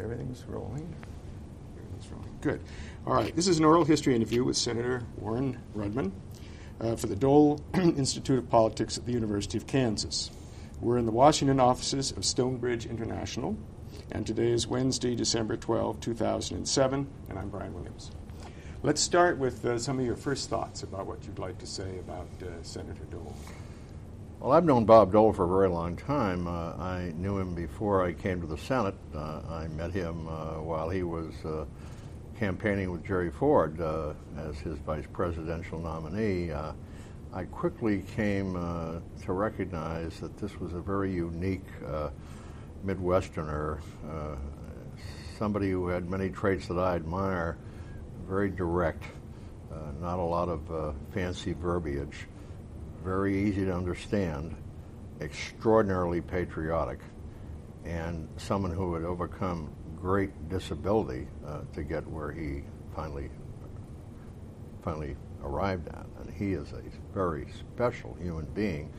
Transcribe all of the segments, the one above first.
everything's rolling. Everything's rolling. Good. All right. This is an oral history interview with Senator Warren Rudman uh, for the Dole Institute of Politics at the University of Kansas. We're in the Washington offices of Stonebridge International, and today is Wednesday, December 12, 2007, and I'm Brien Williams. Let's start with uh, some of your first thoughts about what you'd like to say about uh, Senator Dole. Well, I've known Bob Dole for a very long time. Uh, I knew him before I came to the Senate. Uh, I met him uh, while he was uh, campaigning with Jerry Ford uh, as his vice presidential nominee. Uh, I quickly came to recognize that this was a very unique Midwesterner, somebody who had many traits that I admire, very direct, not a lot of fancy verbiage very easy to understand, extraordinarily patriotic, and someone who had overcome great disability uh, to get where he finally finally arrived at. And he is a very special human being.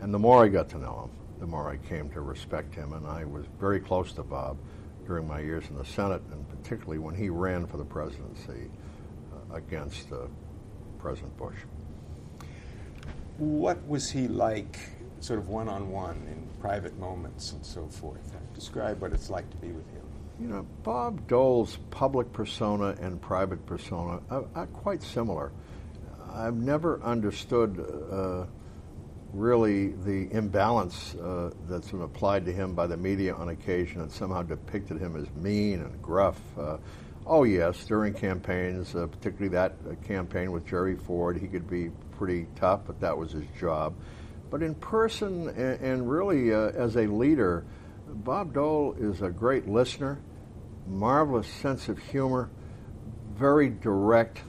And the more I got to know him, the more I came to respect him. And I was very close to Bob during my years in the Senate, and particularly when he ran for the presidency uh, against uh, President Bush what was he like, sort of one on one in private moments and so forth? Describe what it's like to be with him. You know, Bob Dole's public persona and private persona are, are quite similar. I've never understood uh, really the imbalance uh, that's been applied to him by the media on occasion and somehow depicted him as mean and gruff. Uh, oh, yes, during campaigns, uh, particularly that campaign with Jerry Ford, he could be pretty tough, but that was his job. But in person and, really uh, as a leader, Bob Dole is a great listener, marvelous sense of humor, very direct,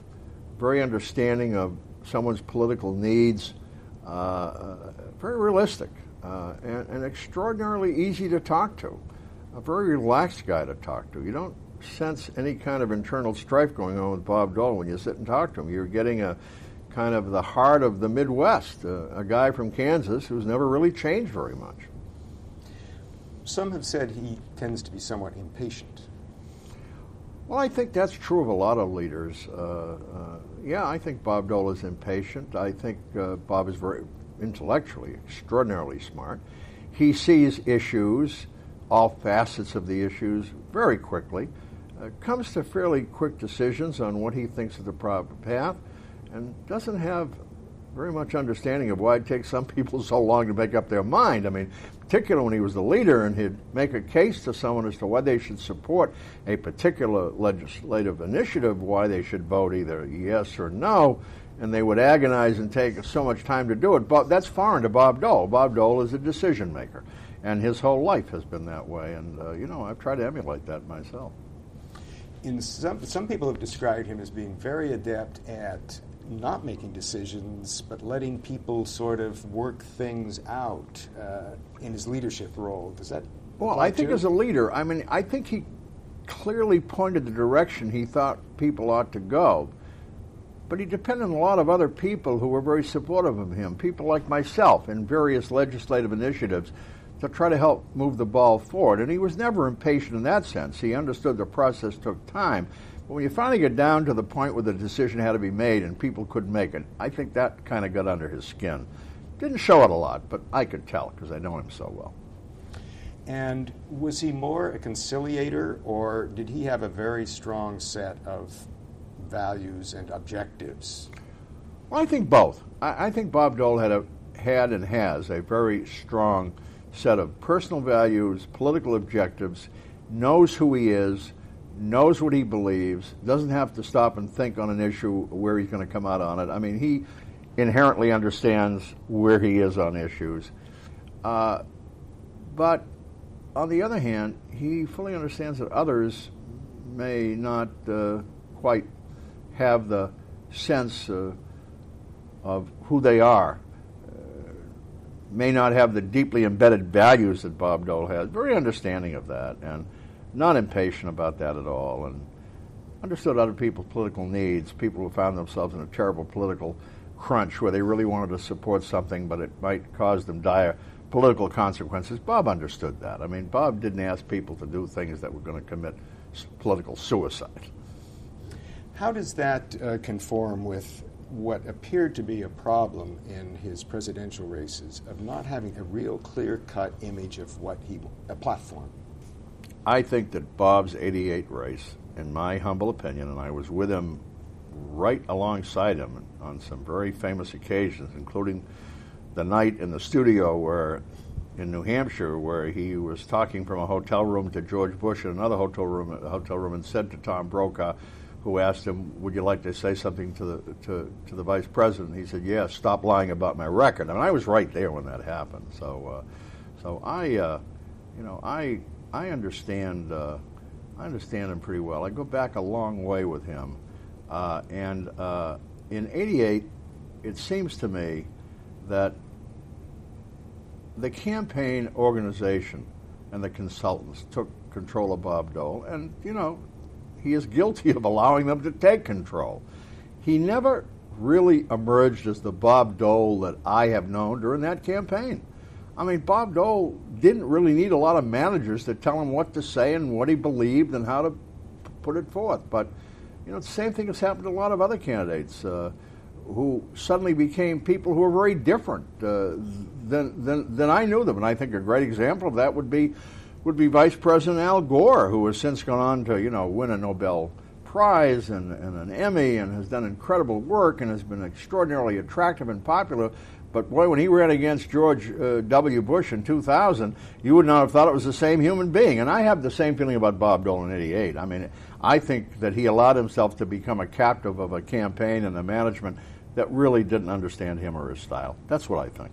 very understanding of someone's political needs, uh, uh, very realistic, uh, and, and, extraordinarily easy to talk to. A very relaxed guy to talk to. You don't sense any kind of internal strife going on with Bob Dole when you sit and talk to him. You're getting a kind of the heart of the Midwest, uh, a guy from Kansas who's never really changed very much. Some have said he tends to be somewhat impatient. Well, I think that's true of a lot of leaders. Uh, uh, yeah, I think Bob Dole is impatient. I think uh, Bob is very intellectually extraordinarily smart. He sees issues, all facets of the issues, very quickly. Uh, comes to fairly quick decisions on what he thinks is the proper path and doesn't have very much understanding of why it takes some people so long to make up their mind. I mean, particularly when he was the leader and he'd make a case to someone as to why they should support a particular legislative initiative, why they should vote either yes or no, and they would agonize and take so much time to do it. But that's foreign to Bob Dole. Bob Dole is a decision maker, and his whole life has been that way. And uh, you know, I've tried to emulate that myself. In some, some people have described him as being very adept at not making decisions, but letting people sort of work things out uh, in his leadership role. Does that? Well, I think as a leader, I mean, I think he clearly pointed the direction he thought people ought to go. But he depended on a lot of other people who were very supportive of him, people like myself in various legislative initiatives to try to help move the ball forward. And he was never impatient in that sense. He understood the process took time. But when you finally get down to the point where the decision had to be made and people couldn't make it, I think that kind of got under his skin. Didn't show it a lot, but I could tell because I know him so well. And was he more a conciliator, or did he have a very strong set of values and objectives? Well, I think both. I, I think Bob Dole had a had and has a very strong set of personal values, political objectives, knows who he is, knows what he believes, doesn't have to stop and think on an issue where he's going to come out on it. I mean, he inherently understands where he is on issues. Uh, but on the other hand, he fully understands that others may not uh, quite have the sense uh, of who they are, may not have the deeply embedded values that Bob Dole has. Very understanding of that. and not impatient about that at all, and understood other people's political needs. People who found themselves in a terrible political crunch where they really wanted to support something, but it might cause them dire political consequences. Bob understood that. I mean, Bob didn't ask people to do things that were going to commit political suicide. How does that uh, conform with what appeared to be a problem in his presidential races of not having a real clear cut image of what he, a platform? I think that Bob's 88 race, in my humble opinion, and I was with him right alongside him on some very famous occasions, including the night in the studio where in New Hampshire where he was talking from a hotel room to George Bush in another hotel room hotel room and said to Tom Brokaw, who asked him, "Would you like to say something to the to, to the vice president?" He said, "Yes. Yeah, stop lying about my record." And I was right there when that happened. So, uh, so I, uh, you know, I I understand uh, I understand him pretty well. I go back a long way with him, uh, and uh, in '88, it seems to me that the campaign organization and the consultants took control of Bob Dole, and you know, he is guilty of allowing them to take control. He never really emerged as the Bob Dole that I have known during that campaign. I mean, Bob Dole didn't really need a lot of managers to tell him what to say and what he believed and how to put it forth. But, you know, the same thing has happened to a lot of other candidates. Uh, who suddenly became people who were very different uh, than, than, than I knew them. And I think a great example of that would be would be Vice President Al Gore, who has since gone on to you know win a Nobel Prize and, and an Emmy and has done incredible work and has been extraordinarily attractive and popular. But boy, when he ran against George uh, W. Bush in 2000, you would not have thought it was the same human being. And I have the same feeling about Bob Dole in '88. I mean, I think that he allowed himself to become a captive of a campaign and a management that really didn't understand him or his style. That's what I think.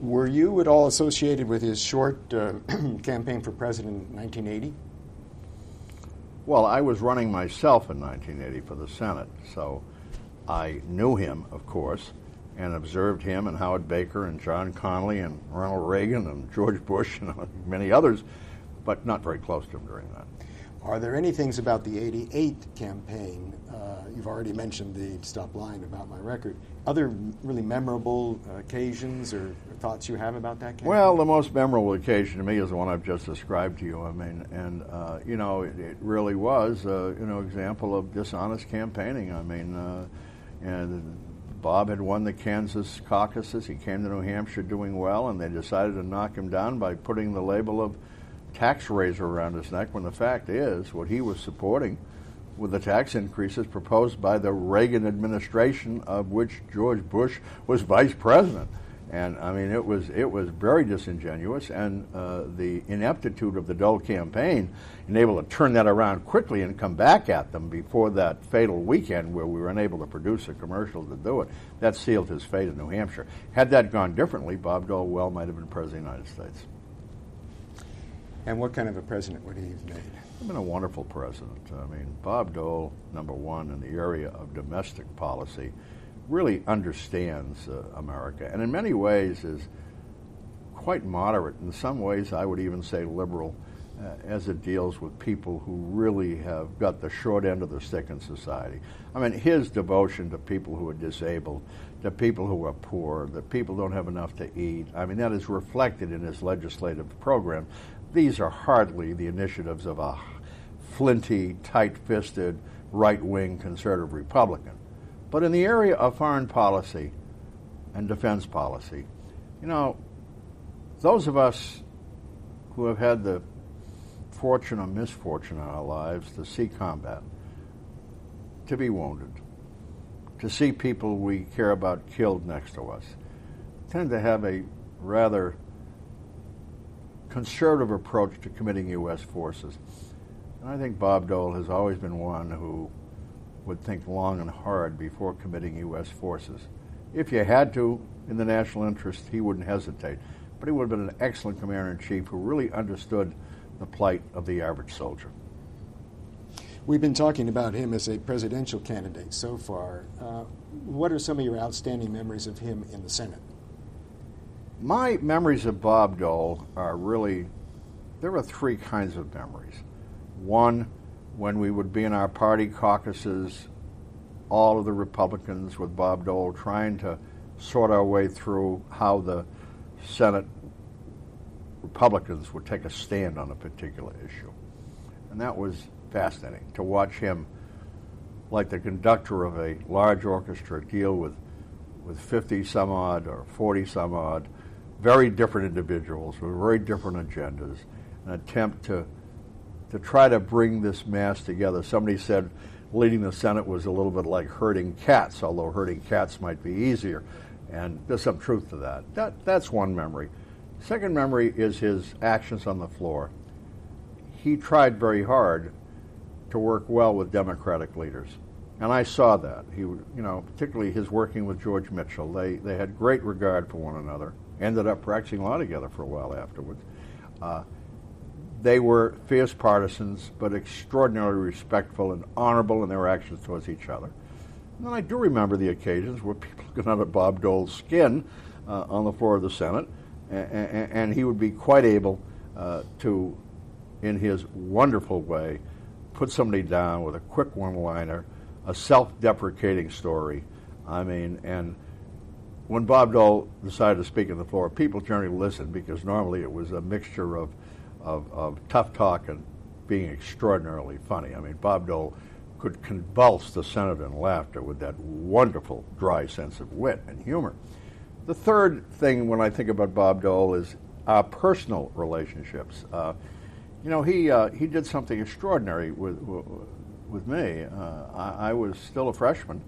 Were you at all associated with his short uh, campaign for president in 1980? Well, I was running myself in 1980 for the Senate, so I knew him, of course, and observed him and Howard Baker and John Connally and Ronald Reagan and George Bush and many others, but not very close to him during that. Are there any things about the 88 campaign? Uh, you've already mentioned the stop lying about my record. Other really memorable occasions or thoughts you have about that campaign? Well, the most memorable occasion to me is the one I've just described to you. I mean, and, uh, you know, it, it, really was, uh, you know, example of dishonest campaigning. I mean, uh, and Bob had won the Kansas caucuses. He came to New Hampshire doing well, and they decided to knock him down by putting the label of tax raiser around his neck when the fact is what he was supporting were the tax increases proposed by the Reagan administration of which George Bush was vice president. And I mean, it was it was very disingenuous, and uh, the ineptitude of the Dole campaign enabled to turn that around quickly and come back at them before that fatal weekend where we were unable to produce a commercial to do it. That sealed his fate in New Hampshire. Had that gone differently, Bob Dole well might have been president of the United States. And what kind of a president would he have made? He's been a wonderful president. I mean, Bob Dole, number one, in the area of domestic policy, really understands uh, America, and in many ways is quite moderate. In some ways, I would even say liberal, uh, as it deals with people who really have got the short end of the stick in society. I mean, his devotion to people who are disabled, to people who are poor, that people don't have enough to eat. I mean, that is reflected in his legislative program these are hardly the initiatives of a flinty, tight fisted, right wing conservative Republican. But in the area of foreign policy and defense policy, you know, those of us who have had the fortune or misfortune in our lives to see combat, to be wounded, to see people we care about killed next to us, tend to have a rather conservative approach to committing U.S. forces. And I think Bob Dole has always been one who would think long and hard before committing U.S. forces. If you had to, in the national interest, he wouldn't hesitate. But he would have been an excellent commander in chief who really understood the plight of the average soldier. We've been talking about him as a presidential candidate so far. Uh, what are some of your outstanding memories of him in the Senate? My memories of Bob Dole are really, there are three kinds of memories. One, when we would be in our party caucuses, all of the Republicans with Bob Dole trying to sort our way through how the Senate Republicans would take a stand on a particular issue. And that was fascinating to watch him, like the conductor of a large orchestra, deal with, with 50 some odd or 40 some odd very different individuals with very different agendas, an attempt to, to try to bring this mass together. Somebody said leading the Senate was a little bit like herding cats, although herding cats might be easier. And there's some truth to that. that that's one memory. Second memory is his actions on the floor. He tried very hard to work well with Democratic leaders. And I saw that. He, you know, particularly his working with George Mitchell. They, they had great regard for one another. Ended up practicing law together for a while afterwards. Uh, they were fierce partisans, but extraordinarily respectful and honorable in their actions towards each other. And I do remember the occasions where people got under Bob Dole's skin uh, on the floor of the Senate and, and he would be quite able uh, to, in his wonderful way, put somebody down with a quick one-liner, a self-deprecating story. I mean, and when Bob Dole decided to speak on the floor, people generally listened because normally it was a mixture of, of, of tough talk and being extraordinarily funny. I mean, Bob Dole could convulse the Senate in laughter with that wonderful dry sense of wit and humor. The third thing when I think about Bob Dole is our personal relationships. Uh, you know, he uh, he did something extraordinary with with me. Uh, I, I, was still a freshman,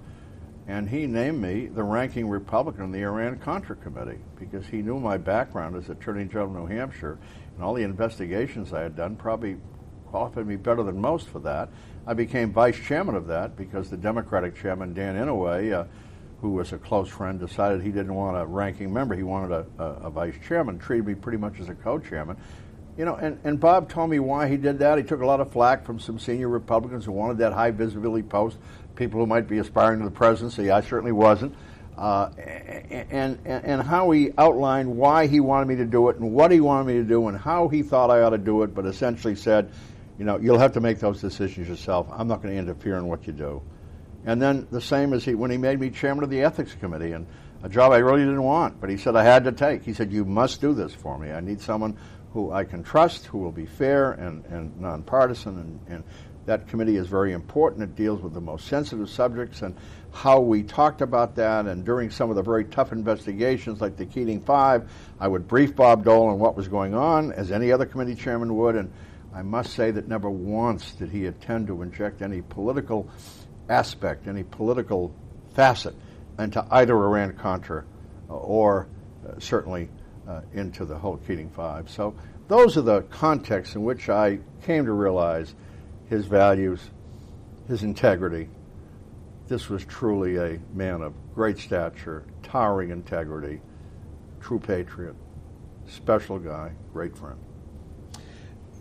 and he named me the ranking Republican on the Iran Contra Committee because he knew my background as Attorney General of New Hampshire and all the investigations I had done. Probably qualified me better than most for that. I became vice chairman of that because the Democratic chairman Dan Inouye uh, who was a close friend, decided he didn't want a ranking member. He wanted a, a, a vice chairman, treated me pretty much as a co-chairman. You know, and, and Bob told me why he did that. He took a lot of flack from some senior Republicans who wanted that high visibility post, people who might be aspiring to the presidency. I certainly wasn't. Uh, and, and, and how he outlined why he wanted me to do it and what he wanted me to do and how he thought I ought to do it, but essentially said, you know, you'll have to make those decisions yourself. I'm not going to interfere in what you do. And then the same as he when he made me chairman of the ethics committee, and a job I really didn't want, but he said I had to take. He said, "You must do this for me. I need someone who I can trust, who will be fair and, and nonpartisan." And, and that committee is very important. It deals with the most sensitive subjects and how we talked about that. And during some of the very tough investigations, like the Keating Five, I would brief Bob Dole on what was going on, as any other committee chairman would. And I must say that never once did he intend to inject any political aspect, any political facet into either Iran Contra uh, or uh, certainly uh, into the whole Keating Five. So those are the contexts in which I came to realize his values, his integrity. This was truly a man of great stature, towering integrity, true patriot, special guy, great friend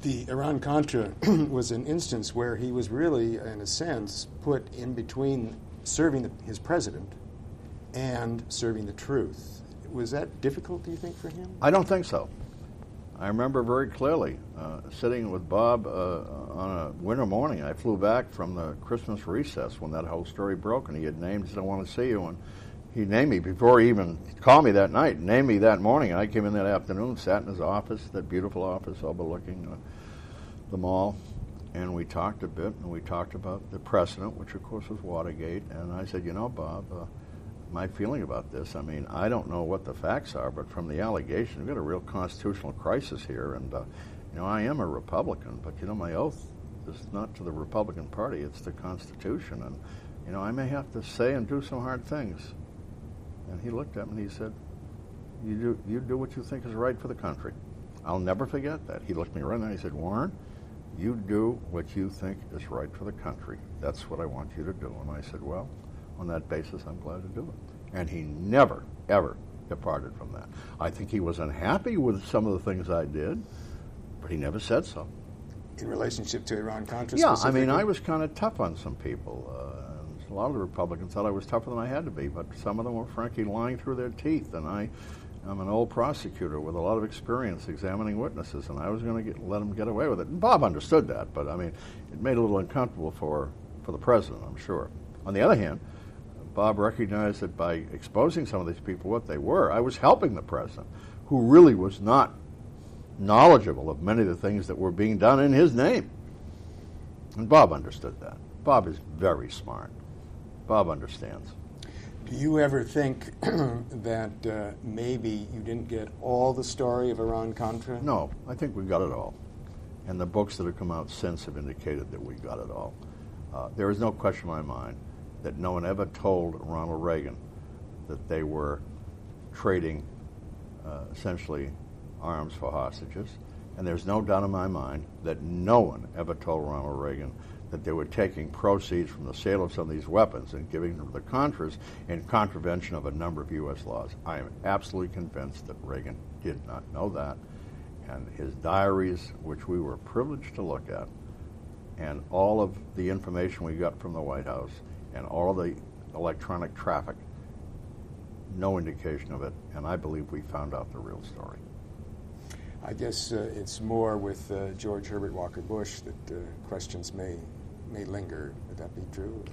the Iran Contra was an instance where he was really, in a sense, put in between serving the, his president and serving the truth. Was that difficult, do you think, for him? I don't think so. I remember very clearly uh, sitting with Bob uh, on a winter morning. I flew back from the Christmas recess when that whole story broke, and he had named, said, I want to see you. And he named me before he even called me that night. Named me that morning, and I came in that afternoon, sat in his office, that beautiful office overlooking uh, the mall, and we talked a bit, and we talked about the precedent, which of course was Watergate. And I said, you know, Bob, uh, my feeling about this. I mean, I don't know what the facts are, but from the allegations, we've got a real constitutional crisis here, and uh, you know, I am a Republican, but you know, my oath is not to the Republican Party; it's the Constitution, and you know, I may have to say and do some hard things. And he looked at me and he said, you do, you do what you think is right for the country. I'll never forget that. He looked me right in the eye and he said, Warren, you do what you think is right for the country. That's what I want you to do. And I said, well, on that basis, I'm glad to do it. And he never, ever departed from that. I think he was unhappy with some of the things I did, but he never said so. In relationship to Iran Contra? Yeah, I mean, I was kind of tough on some people. Uh, a lot of the Republicans thought I was tougher than I had to be, but some of them were frankly lying through their teeth, and I I'm an old prosecutor with a lot of experience examining witnesses, and I was going to let him get away with it. And Bob understood that, but I mean, it made it a little uncomfortable for, for the president, I'm sure. On the other hand, Bob recognized that by exposing some of these people what they were, I was helping the president, who really was not knowledgeable of many of the things that were being done in his name. And Bob understood that. Bob is very smart. Bob understands. Do you ever think that uh, maybe you didn't get all the story of Iran Contra? No, I think we got it all. And the books that have come out since have indicated that we got it all. Uh, there is no question in my mind that no one ever told Ronald Reagan that they were trading uh, essentially arms for hostages. And there's no doubt in my mind that no one ever told Ronald Reagan that they were taking proceeds from the sale of some of these weapons and giving them to the Contras in contravention of a number of U.S. laws. I am absolutely convinced that Reagan did not know that. And his diaries, which we were privileged to look at, and all of the information we got from the White House, and all the electronic traffic, no indication of it. And I believe we found out the real story. I guess uh, it's more with uh, George Herbert Walker Bush that uh, questions may may linger. Would that be true?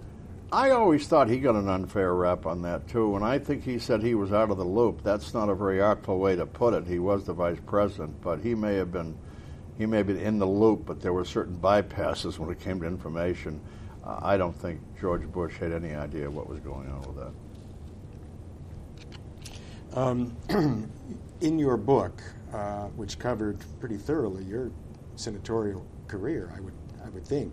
I always thought he got an unfair rap on that too, and I think he said he was out of the loop. That's not a very artful way to put it. He was the vice president, but he may have been he may have been in the loop, but there were certain bypasses when it came to information. I don't think George Bush had any idea what was going on with that. Um, in your book, uh, which covered pretty thoroughly your senatorial career, I would I would think,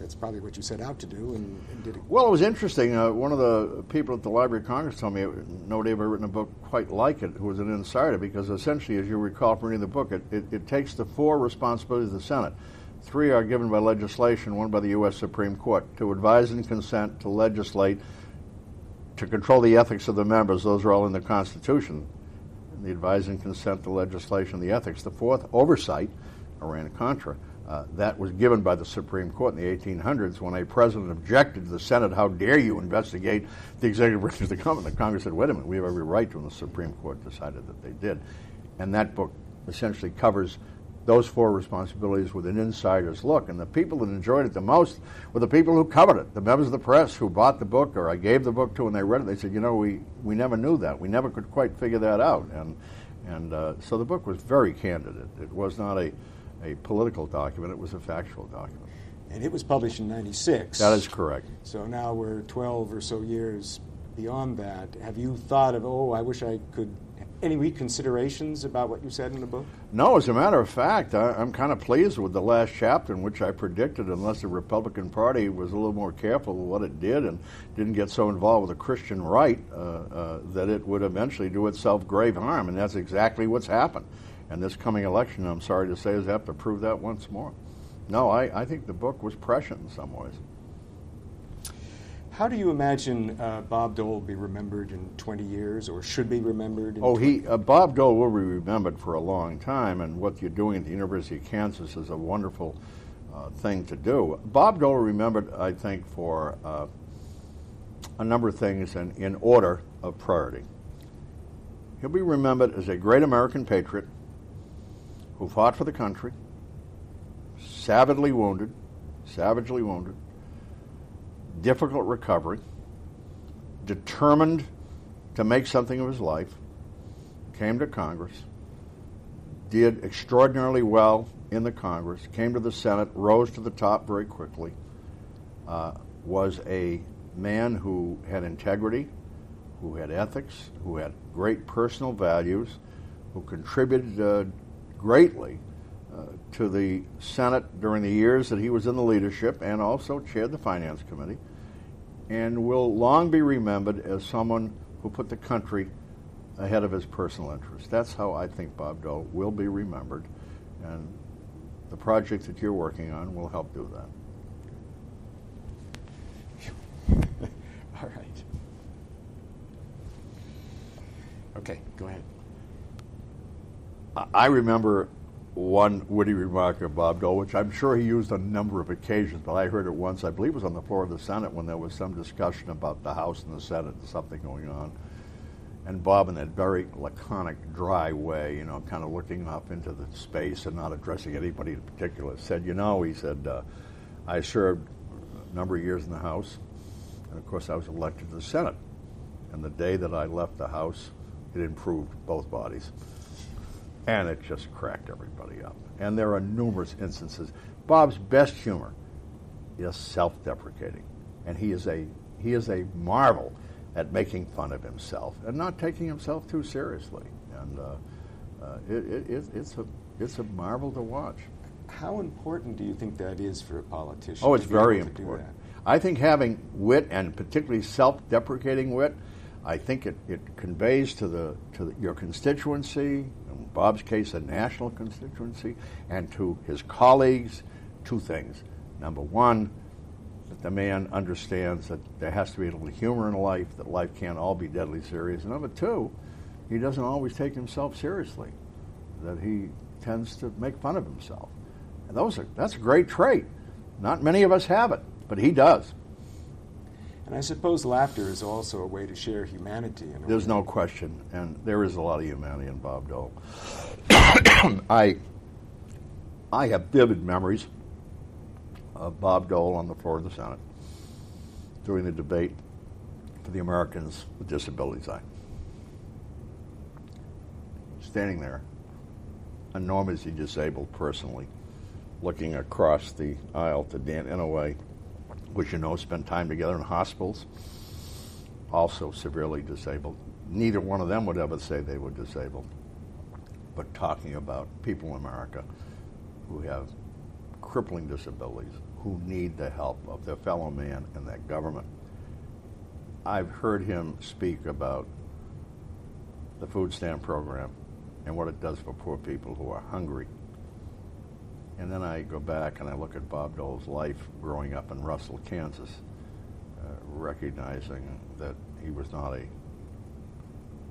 that's probably what you set out to do and, and did it. Well, it was interesting. Uh, one of the people at the Library of Congress told me nobody ever written a book quite like it who was an insider because essentially, as you recall from reading the book, it, it, it takes the four responsibilities of the Senate. Three are given by legislation, one by the U.S. Supreme Court, to advise and consent, to legislate, to control the ethics of the members. Those are all in the Constitution. The advise and consent, the legislation, the ethics. The fourth, oversight, Iran Contra. Uh, that was given by the Supreme Court in the 1800s when a president objected to the Senate, how dare you investigate the executive branch of the government? The Congress said, wait a minute, we have every right to, and the Supreme Court decided that they did. And that book essentially covers those four responsibilities with an insider's look. And the people that enjoyed it the most were the people who covered it, the members of the press who bought the book or I gave the book to and they read it. They said, you know, we, we never knew that. We never could quite figure that out. And, and uh, so the book was very candid. It, it was not a a political document, it was a factual document. And it was published in 96. That is correct. So now we're 12 or so years beyond that. Have you thought of, oh, I wish I could, any reconsiderations about what you said in the book? No, as a matter of fact, I, am kind of pleased with the last chapter in which I predicted, unless the Republican Party was a little more careful with what it did and didn't get so involved with the Christian right, uh, uh, that it would eventually do itself grave harm. And that's exactly what's happened. And this coming election, I'm sorry to say, is have to prove that once more. No, I, I think the book was prescient in some ways. How do you imagine uh, Bob Dole will be remembered in 20 years, or should be remembered? oh, he uh, Bob Dole will be remembered for a long time, and what you're doing at the University of Kansas is a wonderful uh, thing to do. Bob Dole remembered, I think, for uh, a number of things in, in order of priority. He'll be remembered as a great American patriot who fought for the country, savagely wounded, savagely wounded, difficult recovery, determined to make something of his life, came to Congress, did extraordinarily well in the Congress, came to the Senate, rose to the top very quickly, uh, was a man who had integrity, who had ethics, who had great personal values, who contributed uh, greatly Uh, to the Senate during the years that he was in the leadership and also chaired the Finance Committee, and will long be remembered as someone who put the country ahead of his personal interests. That's how I think Bob Dole will be remembered, and the project that you're working on will help do that. All right. Okay, go ahead. I remember one witty remark of Bob Dole, which I'm sure he used on a number of occasions, but I heard it once, I believe it was on the floor of the Senate when there was some discussion about the House and the Senate and something going on. And Bob, in that very laconic, dry way, you know, kind of looking off into the space and not addressing anybody in particular, said, You know, he said, uh, I served a number of years in the House, and of course I was elected to the Senate. And the day that I left the House, it improved both bodies. And it just cracked everybody up. And there are numerous instances. Bob's best humor is self-deprecating, and he is a he is a marvel at making fun of himself and not taking himself too seriously. And uh, uh, it, it, it, it's a it's a marvel to watch. How important do you think that is for a politician? Oh, it's very able to do important. I think having wit and particularly self-deprecating wit, I think it, it conveys to the to the, your constituency, Bob's case, a national constituency, and to his colleagues, two things. Number one, that the man understands that there has to be a little humor in life, that life can't all be deadly serious. And number two, he doesn't always take himself seriously, that he tends to make fun of himself. And those are, that's a great trait. Not many of us have it, but he does. And I suppose laughter is also a way to share humanity. In There's no question, and there is a lot of humanity in Bob Dole. I, I have vivid memories of Bob Dole on the floor of the Senate during the debate for the Americans with Disabilities Act. Standing there, enormously disabled personally, looking across the aisle to Dan Inouye, which you know spent time together in hospitals, also severely disabled. Neither one of them would ever say they were disabled, but talking about people in America who have crippling disabilities, who need the help of their fellow man and their government. I've heard him speak about the food stamp program and what it does for poor people who are hungry. And then I go back and I look at Bob Dole's life growing up in Russell, Kansas, uh, recognizing that he was not a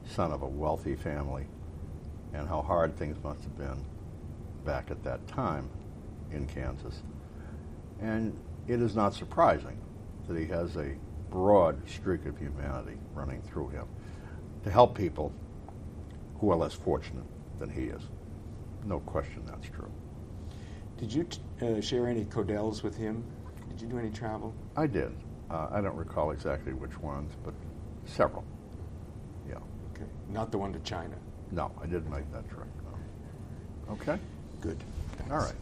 son of a wealthy family and how hard things must have been back at that time in Kansas. And it is not surprising that he has a broad streak of humanity running through him to help people who are less fortunate than he is. No question that's true. Did you t- uh, share any Codels with him? Did you do any travel? I did. Uh, I don't recall exactly which ones, but several. Yeah. Okay, not the one to China. No, I didn't make that trip. No. Okay. Good. All right.